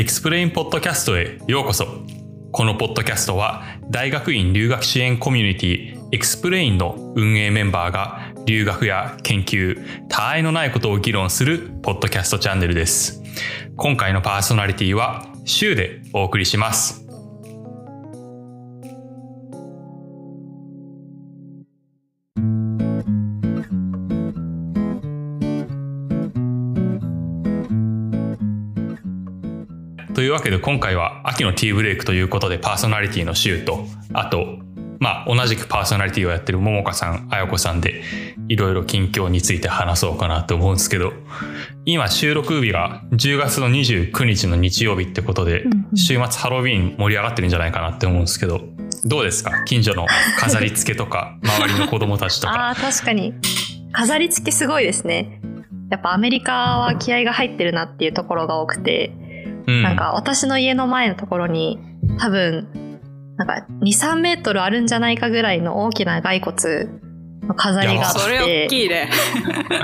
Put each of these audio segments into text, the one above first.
XPLANE ポッドキャストへようこそ。このポッドキャストは大学院留学支援コミュニティ XPLANE の運営メンバーが留学や研究、他愛のないことを議論するポッドキャストチャンネルです。今回のパーソナリティは週でお送りします。というわけで今回は秋のティーブレイクということでパーソナリティのシュウとあとまあ同じくパーソナリティをやってるももかさんあやこさんでいろいろ近況について話そうかなと思うんですけど今収録日が10月の29日の日曜日ってことで週末ハロウィン盛り上がってるんじゃないかなって思うんですけどどうですか？近所の飾り付けとか周りの子供たちとか、確かに。飾り付けすごいですね。やっぱアメリカは気合が入ってるなっていうところが多くて、うんなんか私の家の前のところに多分、なんか2、3メートルあるんじゃないかぐらいの大きな骸骨の飾りがあっそれ大て、きいね。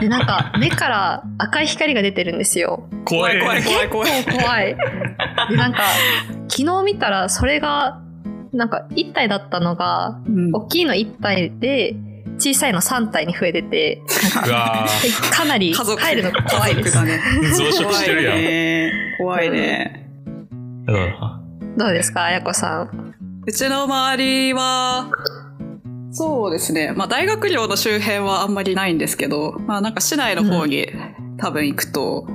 で、なんか目から赤い光が出てるんですよ。怖い怖い怖い怖い。結構怖い。で、なんか昨日見たらそれが、なんか1体だったのが、うん大きいの1体で、小さいの3体に増えてて、うわ かなり入るのが怖いです。ね。ー増殖してるやん怖いね。怖いね。うんどうですか、あやこさん？うちの周りは、そうですね。まあ大学寮の周辺はあんまりないんですけど、まあなんか市内の方に多分行くと、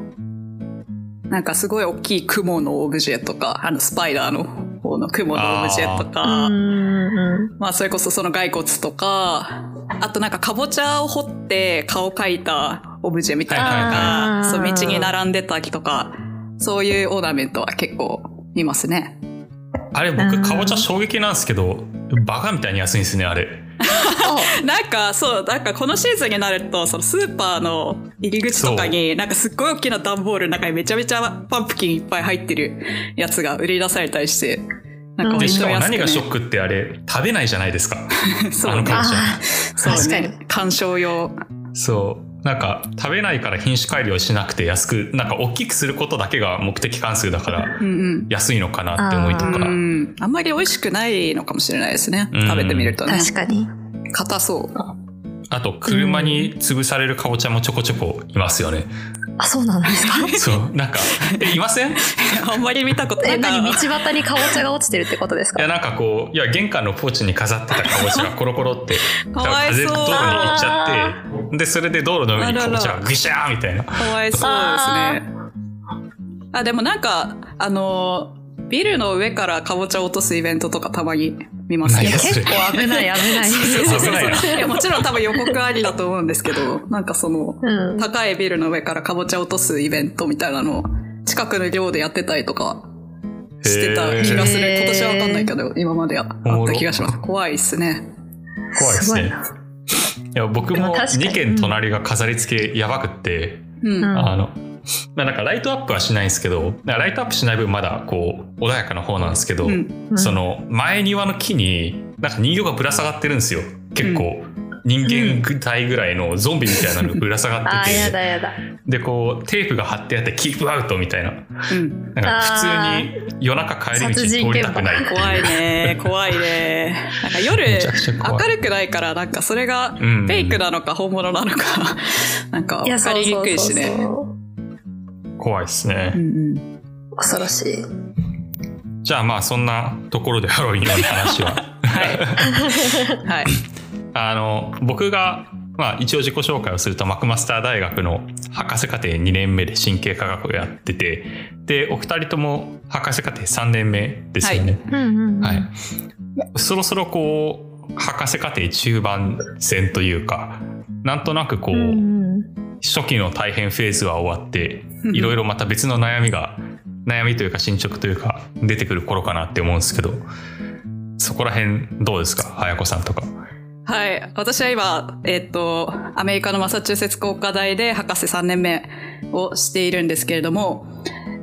なんかすごい大きい雲のオブジェとか、あのスパイダーの方の雲のオブジェとうか、んまあそれこそその骸骨とか、あとなんかかぼちゃを掘って顔描いたオブジェみたいなのが、はいそう道に並んでたりとか、そういうオーナメントは結構見ますね。あれ僕かぼちゃ衝撃なんですけどバカみたいに安いんですねあれ。なんかそう、なんかこのシーズンになると、そのスーパーの入り口とかに、なんかすっごい大きな段ボールの中にめちゃめちゃパンプキンいっぱい入ってるやつが売り出されたりして、なんかしかも何がショックってあれ食べないじゃないですか そうあのかぼちゃあそう確かにね。鑑賞用。そうなんか食べないから品種改良しなくて安くなんか大きくすることだけが目的関数だから。安いのかなって思いとかうん、あんまり美味しくないのかもしれないですね。うん食べてみるとね。確かに。硬そう。あと車に潰されるかぼちゃもちょこちょこいますよねあ、そうなんですか？そうなんかえいません？い あんまり見たことなえ、い道端にかぼちゃが落ちてるってことですか？やなんかこういや玄関のポーチに飾ってたかぼちゃが コロコロってかわいそう。風で道路に行っちゃってでそれで道路の上にかぼちゃがぐしゃーみたいな。かわいそうですね。あ、でもなんか、あの、ビルの上からかぼちゃを落とすイベントとかたまに見ますけど結構危ない 危ない。そうそう危な いや、もちろん多分予告ありだと思うんですけど、なんかその、うん。高いビルの上からかぼちゃを落とすイベントみたいなのを、近くの寮でやってたりとかしてた気がする。今年はわかんないけど、今まではあった気がします。怖いっすね。怖いですねいや僕もでも確かに2軒隣が飾り付けやばくって、うん。うんあのまあなんかライトアップはしないんですけどライトアップしない分まだこう穏やかな方なんですけど、うん。うん。その前庭の木になんか人形がぶら下がってるんですよ。結構、人間体ぐらいのゾンビみたいなのぶら下がってて、やだやだ。でこうテープが貼ってあってキープアウトみたいな。うん。なんかあ普通に夜中帰り道通りたくない怖いね。怖いね。なんか夜、明るくないから、なんかそれがうん。フェイクなのか本物なのか、なんか分かりにくいしそうそう。ね。そう怖いですね、うんうん恐ろしい。じゃあまあそんなところでハロウィンの話ははい。はい。あの僕が、まあ、一応自己紹介をするとマクマスター大学の博士課程2年目で神経科学をやっててでお二人とも博士課程3年目ですよね。そろそろこう博士課程中盤戦というかなんとなくこう、うんうん初期の大変フェーズは終わってうんいろいろまた別の悩みが悩みというか進捗というか出てくる頃かなって思うんですけどそこら辺どうですか？早子さんとか。はい。私は今、えっ、と、アメリカのマサチューセッツ工科大で博士3年目をしているんですけれども、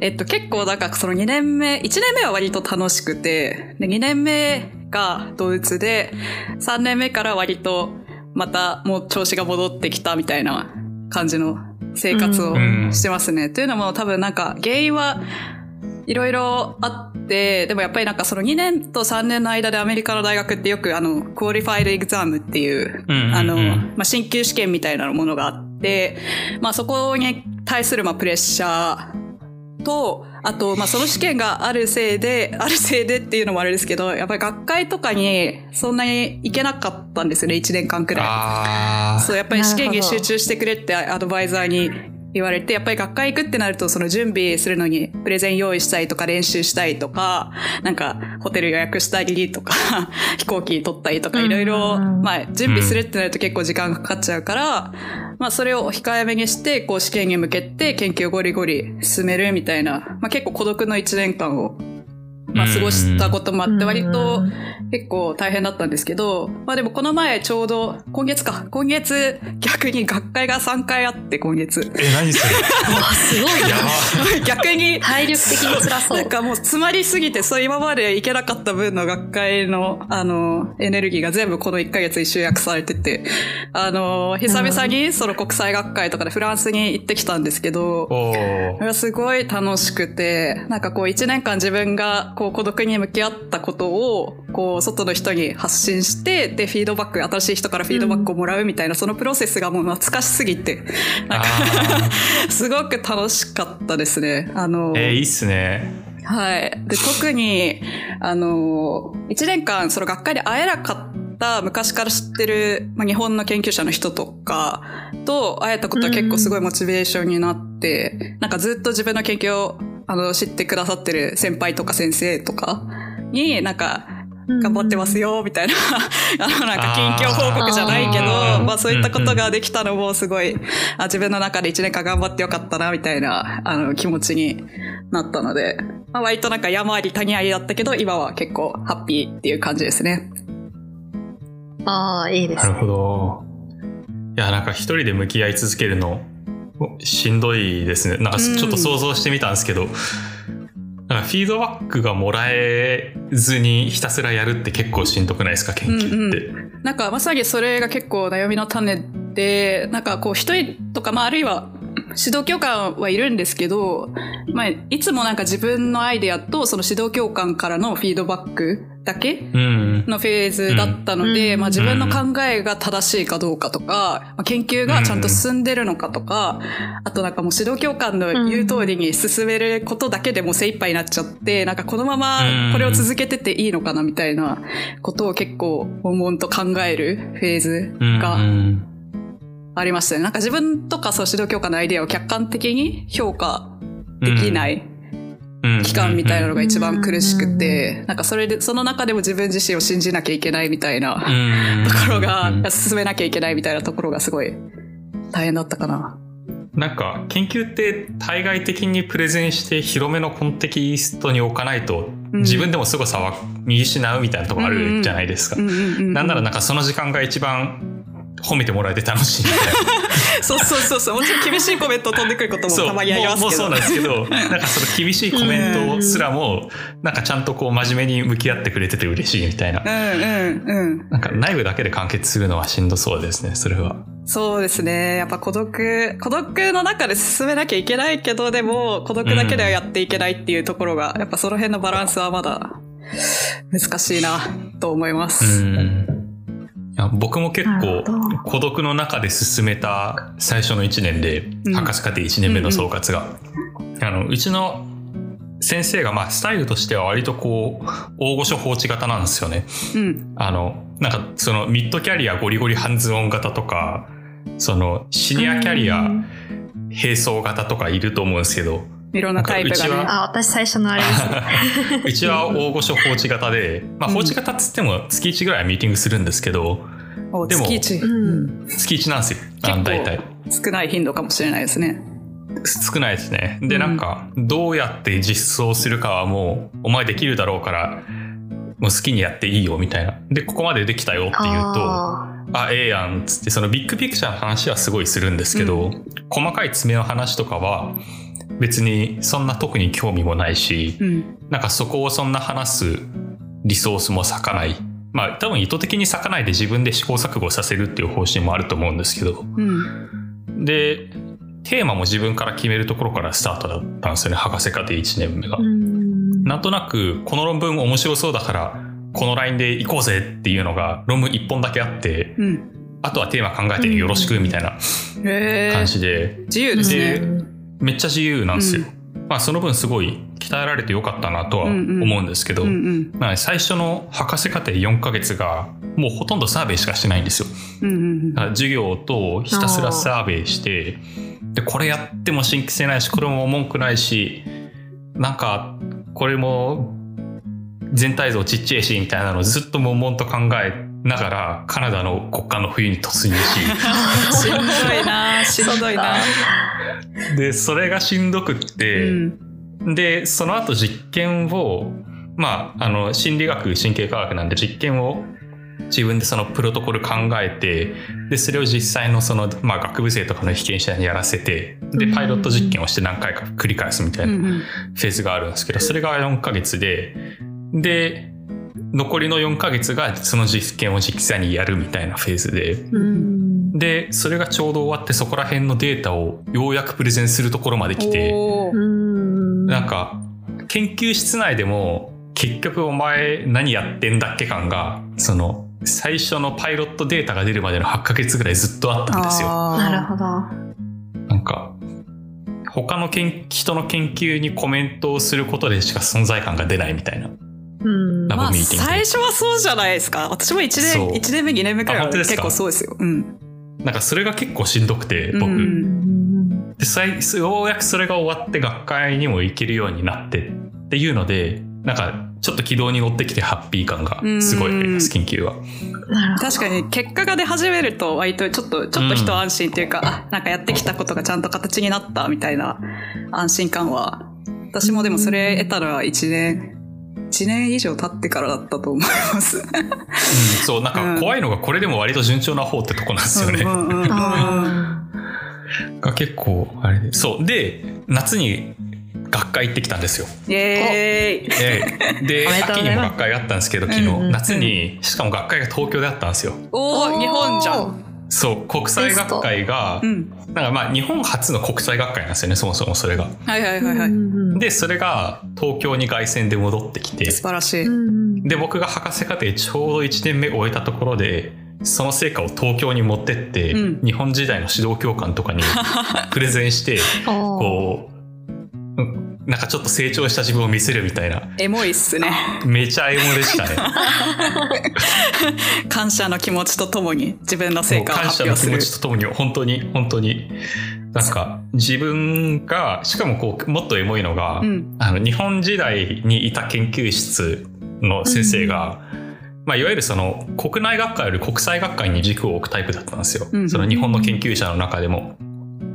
えっと、結構、なんかその2年目、1年目は割と楽しくて、で2年目がドイツで、3年目から割と、またもう調子が戻ってきたみたいな感じの生活をうんしてますね。というのも多分なんか原因は、いろいろあって、でもやっぱりなんかその2年と3年の間でアメリカの大学ってよくあの、クオリファイドエグザムっていう、うんうんうんあの、まあ、進級試験みたいなものがあって、まあそこに対するまあプレッシャーと、あと、まあその試験があるせいで、あるせいでっていうのもあれですけど、やっぱり学会とかにそんなに行けなかったんですよね、1年間くらい。あそう、やっぱり試験に 集中してくれってアドバイザーに言われて、やっぱり学会行くってなると、その準備するのにプレゼン用意したりとか練習したりとか、なんかホテル予約したりとか、飛行機取ったりとか、うんいろいろ、まあ準備するってなると結構時間かかっちゃうから、まあそれを控えめにして、こう試験に向けて研究をゴリゴリ進めるみたいな、まあ結構孤独の1年間を、まあ過ごしたこともあって、割と、結構大変だったんですけど、まあでもこの前ちょうど、今月か、今月逆に学会が3回あって今月。ーえ、何それ？あすごいやな。ば。逆に、体力的に辛そう。なんかもう詰まりすぎて、そう今まで行けなかった分の学会の、あの、エネルギーが全部この1ヶ月に集約されてて、あの、久々にその国際学会とかでフランスに行ってきたんですけど、すごい楽しくて、なんかこう一年間自分がこう孤独に向き合ったことを、こう外の人に発信して、で、フィードバック、新しい人からフィードバックをもらうみたいな、そのプロセスがもう懐かしすぎて、なんかあ すごく楽しかったですね。あの、ーえー、いいっすね。はい。で、特に、あの、一年間、その学会で会えなかった昔から知ってる、まあ、日本の研究者の人とかと会えたことは結構すごいモチベーションになって、なんかずっと自分の研究を、あの、知ってくださってる先輩とか先生とかに、なんか、頑張ってますよ、みたいな、あの、なんか近況報告じゃないけど、あーまあそういったことができたのもすごい、あ自分の中で一年間頑張ってよかったな、みたいな、あの、気持ちになったので、まあ割となんか山あり谷ありだったけど、今は結構ハッピーっていう感じですね。ああ、いいですなる。ほど。いや、なんか一人で向き合い続けるの、しんどいですね。なんかうんちょっと想像してみたんですけど、なんかフィードバックがもらえずにひたすらやるって結構しんどくないですか、研究って。なんかまさにそれが結構悩みの種で、なんかこう一人とか、まああるいは指導教官はいるんですけど、まあいつもなんか自分のアイデアとその指導教官からのフィードバックだけうん。のフェーズだったので、うん。まあ自分の考えが正しいかどうかとか、まあ研究がちゃんと進んでるのかとか、あとなんかもう指導教官の言う通りに進めることだけでもう精一杯になっちゃって、なんかこのままこれを続けてていいのかなみたいなことを結構悶々と考えるフェーズうんがうん。ありましたね。なんか自分とかそう指導教官のアイデアを客観的に評価できないうん期間みたいなのが一番苦しくて、なんかそれで、その中でも自分自身を信じなきゃいけないみたいなうん。ところがうん、進めなきゃいけないみたいなところがすごい大変だったかな。なんか研究って対外的にプレゼンして広めのコンテキストに置かないとうん。自分でも凄さは見失うみたいなところあるじゃないですか。なんならなんかその時間が一番褒めてもらえて楽しいみたいな。そうそうそうそう。もちろん厳しいコメント飛んでくることもたまにありますけど。もうそうなんですけど なんかその厳しいコメントすらもなんかちゃんとこう真面目に向き合ってくれてて嬉しいみたいなうんうんうん。なんか内部だけで完結するのはしんどそうですねそれはそうですね。やっぱ孤独、孤独の中で進めなきゃいけないけど、でも孤独だけではやっていけないっていうところが、やっぱその辺のバランスはまだ難しいなと思いまうす。んいや僕も結構孤独の中で進めた最初の1年でうん。博士課程1年目の総括が、あのうちの先生がまあスタイルとしては割とこう大御所放置型なんですよね。うん。あの、なんかそのミッドキャリアゴリゴリハンズオン型とか、そのシニアキャリアうん並走型とかいると思うんですけど、いろんなタイプがね。あ、私最初のあれですね。うちは大御所放置型で、まあうん放置型っつっても月1ぐらいはミーティングするんですけど、おでも月一うん。月1なんですよ。大体。少ない頻度かもしれないですね。少ないですね。で、うんなんか、どうやって実装するかはもう、お前できるだろうから、もう好きにやっていいよみたいな。で、ここまでできたよって言うと、ああ、ええやんっつって、そのビッグピクチャーの話はすごいするんですけど、細かい爪の話とかは、別にそんな特に興味もないし、うん。なんかそこをそんな話すリソースも割かない。まあ多分意図的に割かないで自分で試行錯誤させるっていう方針もあると思うんですけど、うん。で、テーマも自分から決めるところからスタートだったんですよね、博士課程1年目がー。う。ん。なんとなくこの論文面白そうだからこのラインで行こうぜっていうのが論文1本だけあってうん。あとはテーマ考えてよろしくみたいなへ感え。じで自由ですでね。めっちゃ自由なんですよ。まあその分すごい鍛えられてよかったなとは思うんですけど、うんうん。まあ最初の博士課程4ヶ月がもうほとんどサーベイしかしてないんですよ。うんうんだから授業とひたすらサーベイして、で、これやっても新規性ないし、これも文句ないし、なんか、これも全体像ちっちゃいし、みたいなのをずっと悶々と考えながら、カナダの国家の冬に突入し、しんどいなしんどいな。で、それがしんどくっうて、ん。で、その後実験を、まあ、あの、心理学、神経科学なんで実験を自分でそのプロトコル考えて、で、それを実際のその、まあ、学部生とかの被験者にやらせて、で、パイロット実験をして何回か繰り返すみたいなフェーズがあるんですけど、それが4ヶ月で、で、残りの4ヶ月がその実験を実際にやるみたいなフェーズで、うん。で、それがちょうど終わってそこら辺のデータをようやくプレゼンするところまで来て。なんか、研究室内でも、結局お前何やってんだっけ感が、その、最初のパイロットデータが出るまでの8ヶ月ぐらいずっとあったんですよ。なるほど。なんか、他の研人の研究にコメントをすることでしか存在感が出ないみたいな。うん。ラミーティングで最初はそうじゃないですか。私も1そう年、一年目、2年目くらいは結構そうですよ。うん。なんかそれが結構しんどくて、僕。うんうん。で最ようやくそれが終わって学会にも行けるようになってっていうので、なんかちょっと軌道に乗ってきてハッピー感がすごいあります、研究は。確かに結果が出始めると割とちょっと、ちょっと一安心っていうか、あ、なんかやってきたことがちゃんと形になったみたいな安心感は、私もでもそれ得たのは1年、1年以上経ってからだったと思います。うんそう、なんか怖いのがこれでも割と順調な方ってとこなんですよね。うんうんうんうんあが結構、あれで。そう。で、夏に学会行ってきたんですよ。イエーイで、秋にも学会があったんですけど、昨日、うんうんうん夏に、しかも学会が東京であったんですよ。おー、日本じゃん。そう、国際学会がう、ん。なんかまあ日本初の国際学会なんですよね、そもそもそれが。はいはいーはいはい。うんで、それが東京に凱旋で戻ってきて、素晴らしい。うんで、僕が博士課程ちょうど1年目終えたところで、その成果を東京に持ってって、うん日本時代の指導教官とかに プレゼンして、こう、うんなんかちょっと成長した自分を見せるみたいな、エモいっすね。めちゃエモでしたね。感謝の気持ちとともに自分の成果を感謝の気持発表する。ちとともに、本当に、本当に、なんか自分が、しかもこう、もっとエモいのが、うん。あの、日本時代にいた研究室の先生が、まあ、いわゆるその、国内学会より国際学会に軸を置くタイプだったんですよ。うんその日本の研究者の中でも。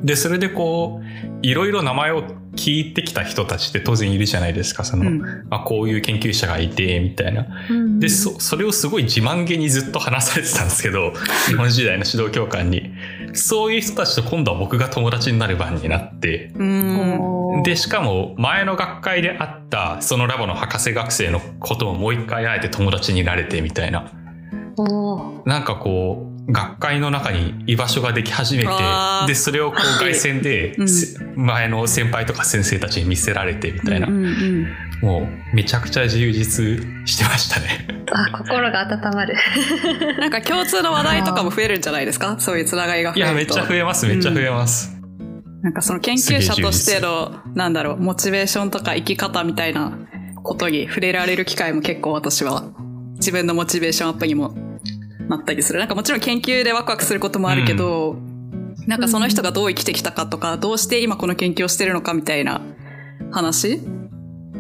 で、それでこう、いろいろ名前を聞いてきた人たちって当然いるじゃないですか。その、うんあ、こういう研究者がいて、みたいな。うんで、そ、それをすごい自慢げにずっと話されてたんですけど、日本時代の指導教官に。そういう人たちと今度は僕が友達になる番になって、で、しかも前の学会であったそのラボの博士学生のことをもう一回会えて友達になれてみたいな。なんかこう、学会の中に居場所ができ始めてで、それをこう外線でうんせ前の先輩とか先生たちに見せられてみたいなう。んうんもうめちゃくちゃ充実してましたね。あ、心が温まる。う んなんか共通の話題とかも増えるんじゃないですか？そういうつながりが増えると。いや、めっちゃ増えます、めっちゃ増えます。なんかその研究者としての、なんだろう、モチベーションとか生き方みたいなことに触れられる機会も結構私は自分のモチベーションアップにもなったりする。なんかもちろん研究でワクワクすることもあるけど、なんかその人がどう生きてきたかとか、どうして今この研究をしてるのかみたいな話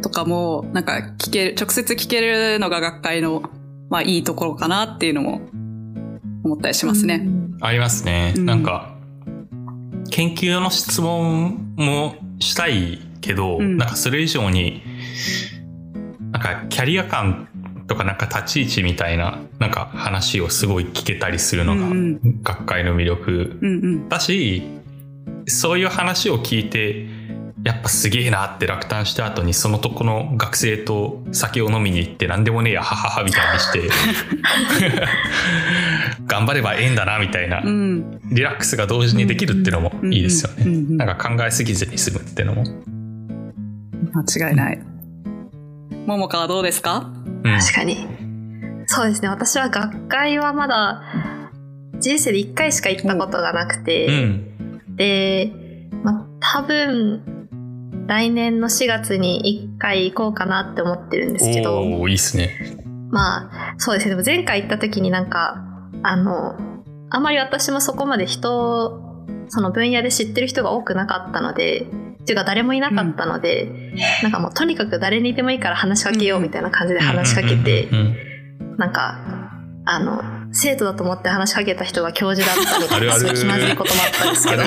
とかも、なんか聞ける、直接聞けるのが学会の、まあいいところかなっていうのも思ったりしますね。ありますね。うんなんか、研究の質問もしたいけど、うんなんかそれ以上に、なんかキャリア感とかなんか立ち位置みたいな、なんか話をすごい聞けたりするのがうん学会の魅力。だし、そういう話を聞いて、やっぱすげえなって落胆した後にそのとこの学生と酒を飲みに行って何でもねえやはははみたいにして 頑張ればええんだなみたいなうん。リラックスが同時にできるっていうのもいいですよね。うんうんうんなんか考えすぎずに済むっていうのも。間違いない。ももかはどうですか？うん確かに。そうですね。私は学会はまだ人生で1回しか行ったことがなくて、うん。で、まあ、多分、来年の4月に1回行こうかなって思ってるんですけど、おー、いいっすね。まあ、そうですね。でも前回行った時になんか、あの、あまり私もそこまで人を、その分野で知ってる人が多くなかったので、っていうか誰もいなかったので、なんかもうとにかく誰にいてもいいから話しかけようみたいな感じで話しかけて、うんうんうんなんか、あの、生徒だと思って話しかけた人が教授だったみたいな、あるあるすごい気まずいこともあったんですけど。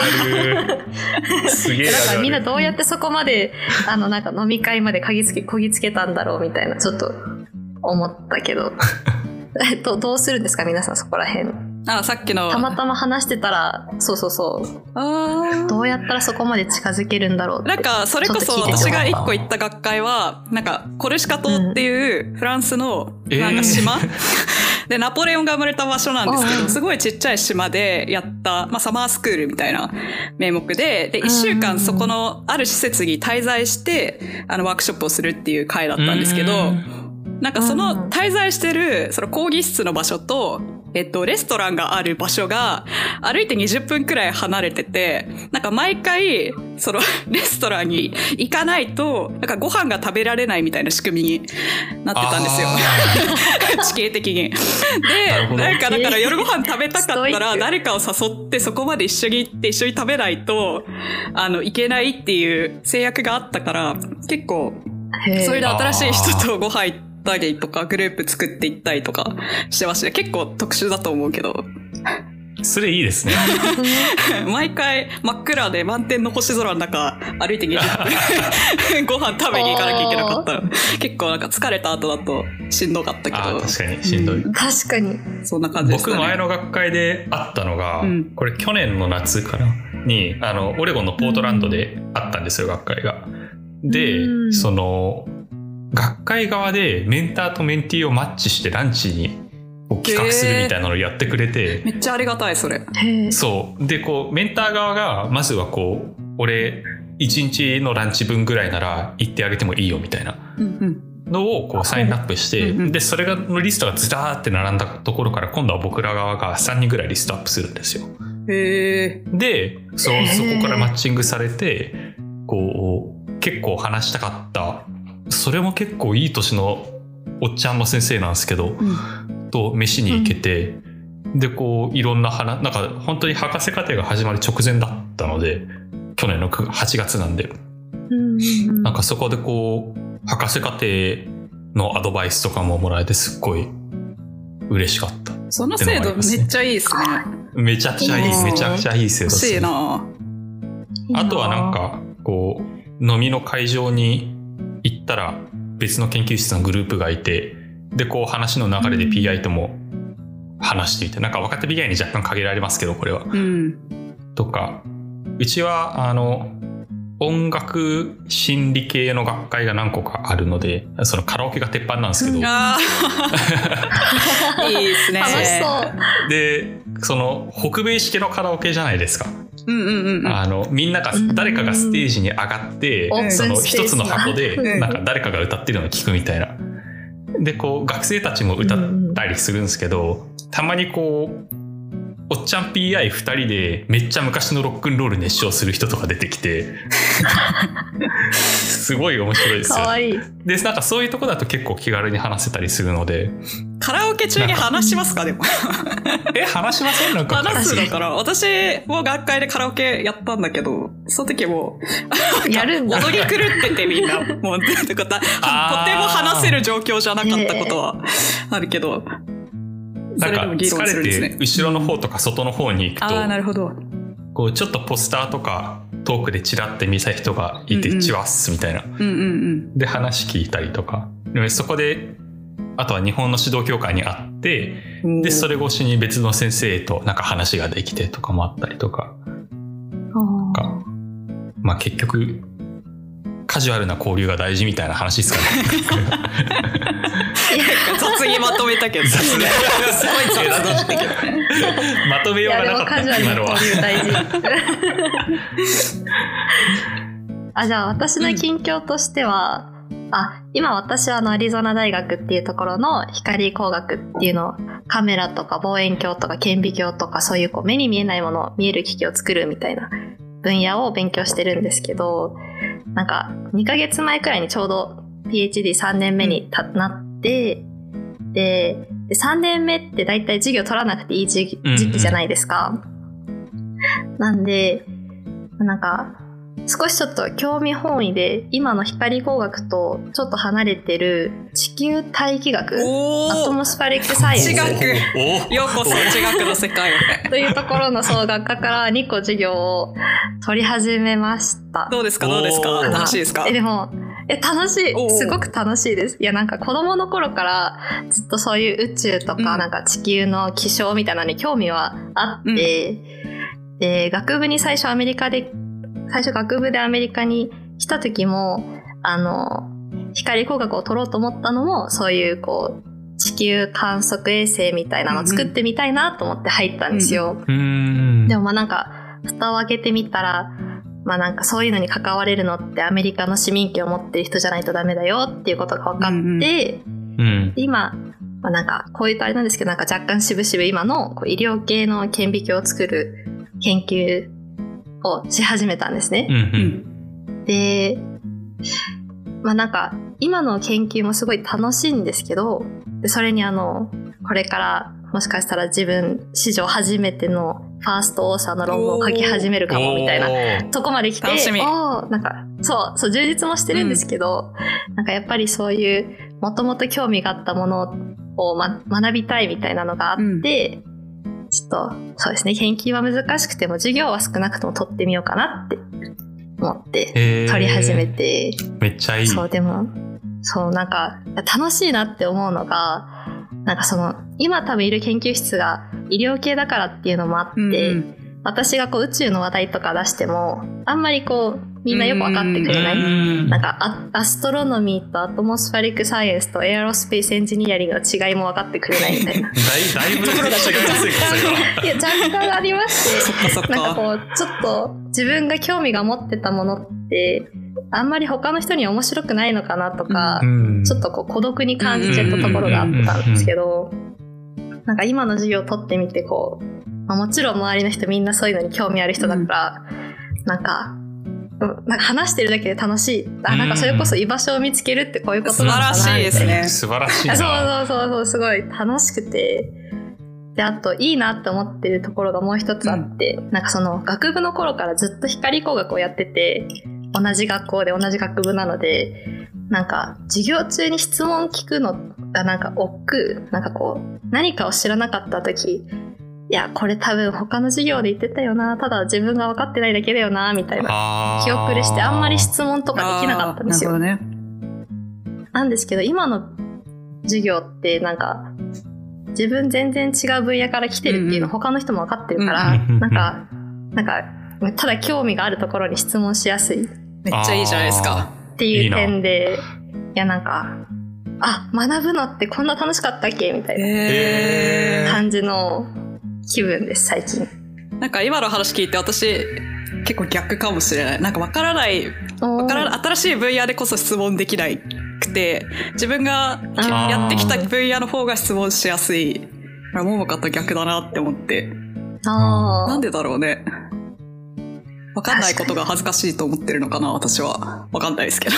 だからみんなどうやってそこまで、あの、なんか飲み会まで嗅ぎつけ、こぎつけたんだろうみたいな、ちょっと思ったけど。えっと、どうするんですか？皆さんそこら辺。あ、さっきの。たまたま話してたら、そうそうそう。あどうやったらそこまで近づけるんだろう。なんか、それこそ私てが一個行った学会は、なんか、コルシカ島っていうフランスの、えーなんか島、で、ナポレオンが生まれた場所なんですけど、うんうん。すごいちっちゃい島でやった、まあ、サマースクールみたいな名目で、で、一週間そこのある施設に滞在して、あの、ワークショップをするっていう会だったんですけど、なんかその滞在してる、その講義室の場所と、えっと、レストランがある場所が、歩いて20分くらい離れてて、なんか毎回、その、レストランに行かないと、なんかご飯が食べられないみたいな仕組みになってたんですよ。地形的に。で、なんかだから夜ご飯食べたかったら、誰かを誘ってそこまで一緒に行って一緒に食べないと、あの、いけないっていう制約があったから、結構、それで新しい人とご飯行ったりとか、グループ作っていったりとかしてました。結構特殊だと思うけど、それいいですね。毎回真っ暗で満天の星空の中歩いて20分 ご飯食べに行かなきゃいけなかったら、結構なんか疲れた後だとしんどかったけど確かにしんどい。うん確かに。そんな感じでしたね。僕前の学会で会ったのが、うんこれ去年の夏かな？にあのオレゴンのポートランドであったんですよ、学会が。で、うんその学会側でメンターとメンティーをマッチしてランチに企画するみたいなのをやってくれて、めっちゃありがたい、それ。そうでこうメンター側がまずはこう俺1日のランチ分ぐらいなら行ってあげてもいいよみたいなうんのをこうサインアップして、うんうんでそれがのリストがずらーって並んだところから今度は僕ら側が3人ぐらいリストアップするんですよ。うん。へえ。でそそこからマッチングされてこう結構話したかったそれも結構いい年のおっちゃんの先生なんですけどうん。と飯に行けて、でこういろんな話なんか本当に博士課程が始まる直前だったので去年の9 8月なんで。うんうんなんかそこでこう博士課程のアドバイスとかももらえてすっごい嬉しかったその制度めっちゃいいですね。めちゃくちゃいいめちゃくちゃいい制度ですね。な。あとはなんか、こう、飲みの会場に行ったら別の研究室のグループがいて、で、こう話の流れで PI とも話していて、なんか若手 PI に若干限られますけど、これは。うん。とか、うちは、あの、音楽心理系の学会が何個かあるので、そのカラオケが鉄板なんですけど。いいですね。楽しそう。で、その北米式のカラオケじゃないですか。うんうんうんうん。あの、みんなが、誰かがステージに上がってその一つの箱うで、んなんか誰かが歌ってるのを聞くみたいな。で、こう、学生たちも歌ったりするんですけど、たまにこう、おっちゃん PI 二人でめっちゃ昔のロックンロール熱唱する人とか出てきて、すごい面白いですよ。かわいい。で、なんかそういうとこだと結構気軽に話せたりするので、カラオケ中に話しますか？でも。え、話しませんなんか？話すだから、私も学会でカラオケやったんだけど、その時も、やるんだ。踊り狂っててみんな、もう、とても話せる状況じゃなかったことはあるけど、そなんか疲れて。後ろの方とか外の方に行くと、ああ、なるほど。こうちょっとポスターとかトークでチラって見た人がいて、うんうんチワッスみたいな。うんうんで話聞いたりとか。でそこで、あとは日本の指導協会に会って、うん。で、それ越しに別の先生となんか話ができてとかもあったりとか。かまあ結局、カジュアルな交流が大事みたいな話ですかね。雑にまとめたけど、すごい雑だったけど。まとめようがなかった、カジュアルな今大事。あ、じゃあ私の近況としては、あ、今私はあのアリゾナ大学っていうところの光工学っていうのをカメラとか望遠鏡とか顕微鏡とかそういうこう目に見えないものを見える機器を作るみたいな分野を勉強してるんですけど、なんか2ヶ月前くらいにちょうど PhD3 年目にたなって、で、で3年目って大体授業取らなくていい時期じゃないですか。なんで、なんか、少しちょっと興味本位で、今の光工学とちょっと離れてる地球大気学、おアトモスファリックサイエンス。違うおようこそ地学の世界へ。というところの総学科から2個授業を取り始めました。どうですか？どうですか？楽しいですか？え、でも、え、楽しい。すごく楽しいです。いや、なんか子供の頃からずっとそういう宇宙とか、うん。なんか地球の気象みたいなのに興味はあって、で、学部に最初アメリカで、最初学部でアメリカに来た時も、あの、光工学を取ろうと思ったのも、そういうこう、地球観測衛星みたいなのを作ってみたいなと思って入ったんですよ。うーん。でもまあなんか、蓋を開けてみたら、まあなんかそういうのに関われるのってアメリカの市民権を持ってる人じゃないとダメだよっていうことが分かって、うん。今、まあなんかこういうとあれなんですけどなんか若干渋々今のこう医療系の顕微鏡を作る研究をし始めたんですねう。。うんん。で、まあなんか今の研究もすごい楽しいんですけど、でそれにあの、これからもしかしたら自分史上初めてのファーストオーサーの論文を書き始めるかもみたいなな。とこまで来て、楽しみなんか、そう、そう、充実もしてるんですけど、なんかやっぱりそういう、もともと興味があったものを、ま、学びたいみたいなのがあって、ちょっと、そうですね、研究は難しくても、授業は少なくとも取ってみようかなって思って、取り始めて、めっちゃいい。そう、でも、そう、なんか、楽しいなって思うのが、なんかその、今多分いる研究室が医療系だからっていうのもあって、うんうん私がこう宇宙の話題とか出しても、あんまりこう、みんなよくわかってくれない。うんなんかア、アストロノミーとアトモスファリックサイエンスとエアロスペースエンジニアリングの違いも分かってくれないみたいな。だいだいぶ違いますよ。いや、若干ありまして。なんかこう、ちょっと自分が興味が持ってたものって、あんまり他の人に面白くないのかなとか、うんちょっとこう孤独に感じちゃったところがあったんですけど、なんか今の授業を取ってみてこう、まあ、もちろん周りの人みんなそういうのに興味ある人だから、なんか、うんなんか話してるだけで楽しい。あ、なんかそれこそ居場所を見つけるってこういうことなのかな素晴らしいですね素晴らしい。そうそうそうそう、すごい楽しくて。で、あと、いいなって思ってるところがもう一つあって、なんかその、学部の頃からずっと光工学をやってて、同じ学校で同じ学部なので、なんか、授業中に質問聞くのがなんか億劫、なんかこう、何かを知らなかった時、いや、これ多分他の授業で言ってたよな、ただ自分が分かってないだけだよな、みたいな。気遅れして、あんまり質問とかできなかったんですよ。なね。なんですけど、今の授業ってなんか、自分全然違う分野から来てるっていうの他の人も分かってるから、なんか、なんか、ただ興味があるところに質問しやすい。っめっちゃいいじゃないですか。ていう点で、いやなんか、あ、学ぶのってこんな楽しかったっけ？みたいな感じの気分です、最近。なんか今の話聞いて私結構逆かもしれない。なんかわからない、わわから新しい分野でこそ質問できないくて、自分がーやってきた分野の方が質問しやすい。ももかと逆だなって思って。あーなんでだろうね。わかんないことが恥ずかしいと思ってるのかな、私は。わかんないですけど。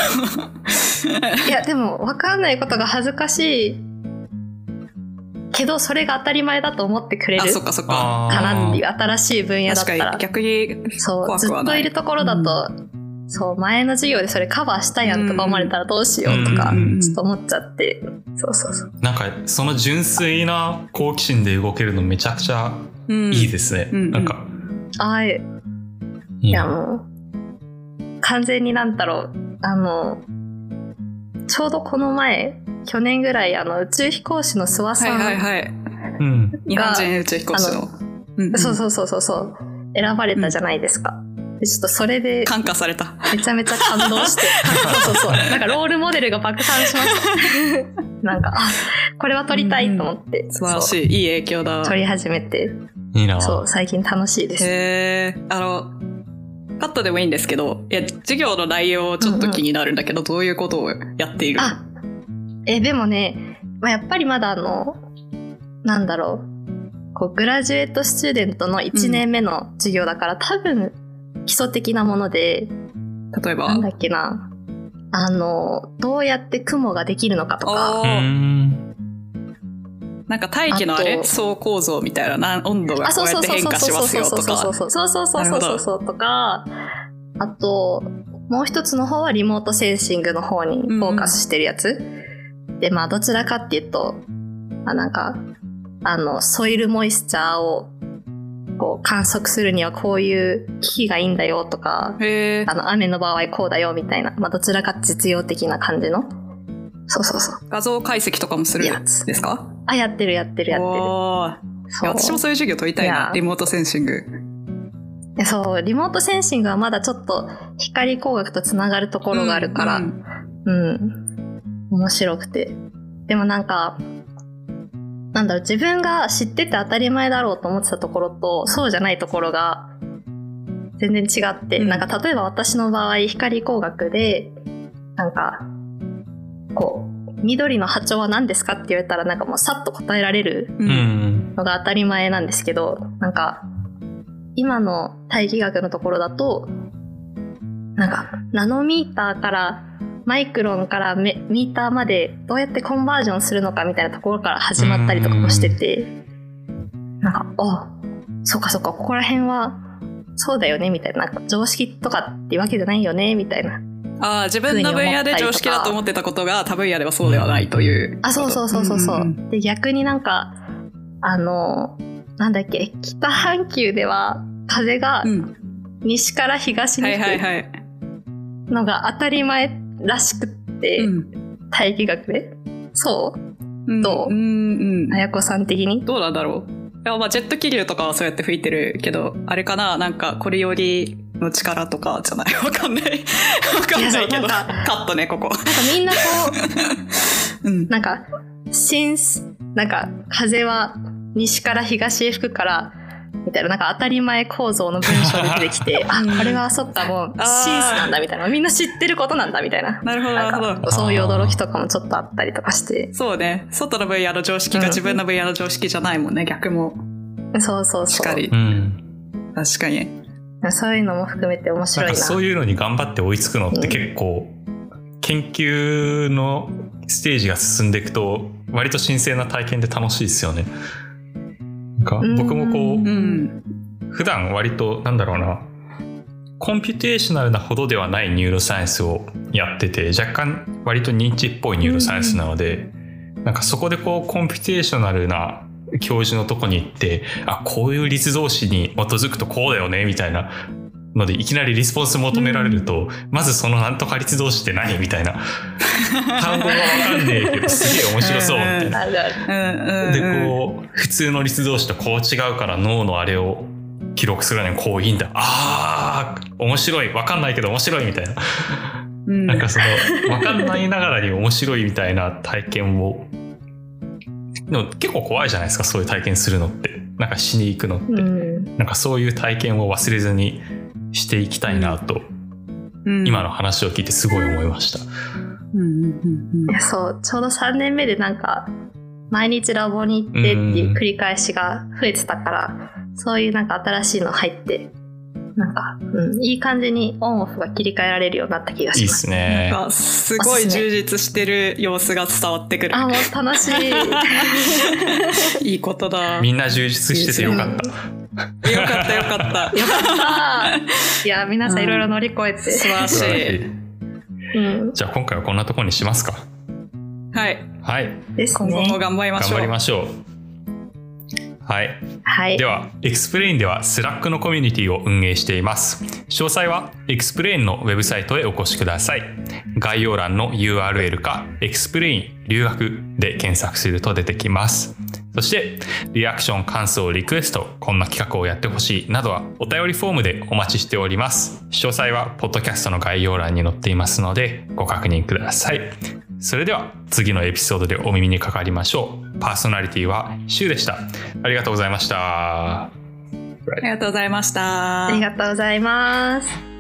いや、でも、わかんないことが恥ずかしいけど、それが当たり前だと思ってくれあ、るそっか。なっていう新しい分野だっ確かたらに逆にそう怖くはない。ずっといるところだと、そう前の授業でそれカバーしたやんとか思われたらどうしようとか、うん。ちょっと思っちゃって。そうそうそう。なんか、その純粋な好奇心で動けるのめちゃくちゃうん。いいですね。うんなんか、ああいいやもう完全になんだろう。あのちょうどこの前去年ぐらいあの宇宙飛行士の諏訪はさん、いはいはい。うん。日本人宇宙飛行士の。うんそうそうそうそうそう選ばれたじゃないですか、でちょっとそれで感化された。めちゃめちゃ感動して。そうそうそう。なんかロールモデルが爆誕しました。なんか、あ、これは撮りたいと思って。素晴らしい。い。いい影響だ。撮り始めて。いいなそう、最近楽しいです。へえ。あの、カットでもいいんですけど、いや、授業の内容ちょっと気になるんだけど、どういうことをやっている？あ、え、でもね、まあ、やっぱりまだあの、なんだろう。こう、グラジュエットスチューデントの1年目の授業だから、多分、基礎的なもので、例えば？なんだっけな。あの、どうやって雲ができるのかとか。なんか大気のあれ層構造みたいなな温度があ、こそううやって変化そうそうそうしますよとそうそうそうか。そうそうそうそうそうそうそうとか、あと、もう一つの方はリモートセンシングの方にフォーカスしてるやつ。で、まあどちらかっていうと、あなんか、あの、ソイルモイスチャーをこう観測するにはこういう機器がいいんだよとか。あの、雨の場合こうだよみたいな、まあどちらか実用的な感じの。そうそうそう。画像解析とかもするんやつですか？あ、やってるやってるやってる。私もそういう授業取りたい。な。リモートセンシング。いやそう、リモートセンシングはまだちょっと光光学とつながるところがあるから、ううん、ん。面白くて。でもなんか、なんだろう、自分が知ってて当たり前だろうと思ってたところと、そうじゃないところが全然違って、うん。なんか例えば私の場合、光光学で、なんか、こう、緑の波長は何ですかって言われたらなんかもうさっと答えられる。のが当たり前なんですけど、なんか、今の大気学のところだと、なんか、ナノミーターから、マイクロンからメミーターまでどうやってコンバージョンするのかみたいなところから始まったりとかもしてて、なんか、あ、そっかそっか、ここら辺は、そうだよね、みたいな。なんか常識とかってわけじゃないよね、みたいな。ああ、自分の分野で常識だと思ってたことが他分野ではそうではないという。あ、そうそうそうそうそう。んで、逆になんか、あの、なんだっけ、北半球では風がうん。西から東にはいはい吹はい。くのが当たり前らしくって、うん大気学で。そう？うんどう？うんうん。あやこさん的に？どうなんだろう。いや、まあ、ジェット気流とかはそうやって吹いてるけど、あれかな？なんか、これよりの力とかじゃない？わかんない。わかんないけど。カットね、ここ。なんかみんなこう んう、。なんか、シンス、なんか風は西から東へ吹くから、みたいな、なんか当たり前構造の文章で出てきて、あ、これはそっか、もう、シンスなんだ、みたいな。みんな知ってることなんだ、みたいな。なるほど、なるほど。そういう驚きとかもちょっとあったりとかして。そうね。外の分野の常識が自分の分野の常識じゃないもんね、逆も。そうそうそう。しっかりう。ん。確かに。そういうのも含めて面な白いな。んかそういうのに頑張って追いつくのって結構、研究のステージが進んでいくと、割と新鮮な体験で楽しいですよね。か僕もこうう、うん。普段割と、なんだろうな、 computational なほどではない neuroscience をやってて、若干割と認知っぽい neuroscience なので、なんかそこでこう、 computational な教授のとこに行って、あ、こういう立造詞に基づくとこうだよね、みたいなので、いきなりリスポンス求められると、まずそのなんとか立造詞って何みたいな。単語がわかんねえけど、すげえ面白そう、みたいな。で、こう、普通の立動詞とこう違うから脳のあれを記録するのにこういいんだ。ああ、面白い。わかんないけど面白いみたいな。うん、なんかその、わかんないながらに面白いみたいな体験を。でも結構怖いじゃないですか、そういう体験するのって。なんかしに行くのって。うん。なんかそういう体験を忘れずにしていきたいなと、うん今の話を聞いてすごい思いました。うんうんうんいや、そう、ちょうど3年目でなんか、毎日ラボに行ってっていう繰り返しが増えてたから、そういうなんか新しいの入って、なんか、うん、いい感じにオンオフが切り替えられるようになった気がいいっします。すね。なんかすごい充実してる様子が伝わってくる。あ、もう楽しい。いいことだ。みんな充実しててよかった。よかったよかった。よかった。いや、皆さんいろいろ乗り越えて。素晴らし素晴らしい。い。うん。じゃあ今回はこんなところにしますか。はい。はい。です今後。頑張りましょう。頑張りましょう。はい。はいで。は、 XPLANE ではスラックのコミュニティを運営しています。詳細は XPLANE のウェブサイトへお越しください。概要欄の URL か XPLANE 留学で検索すると出てきます。そして、リアクション、感想、リクエスト、こんな企画をやってほしいなどはお便りフォームでお待ちしております。詳細はポッドキャストの概要欄に載っていますのでご確認ください。それでは次のエピソードでお耳にかかりましょう。パーソナリティはシュウでした。ありがとうございました。あありがとうございました。ありがとうございます。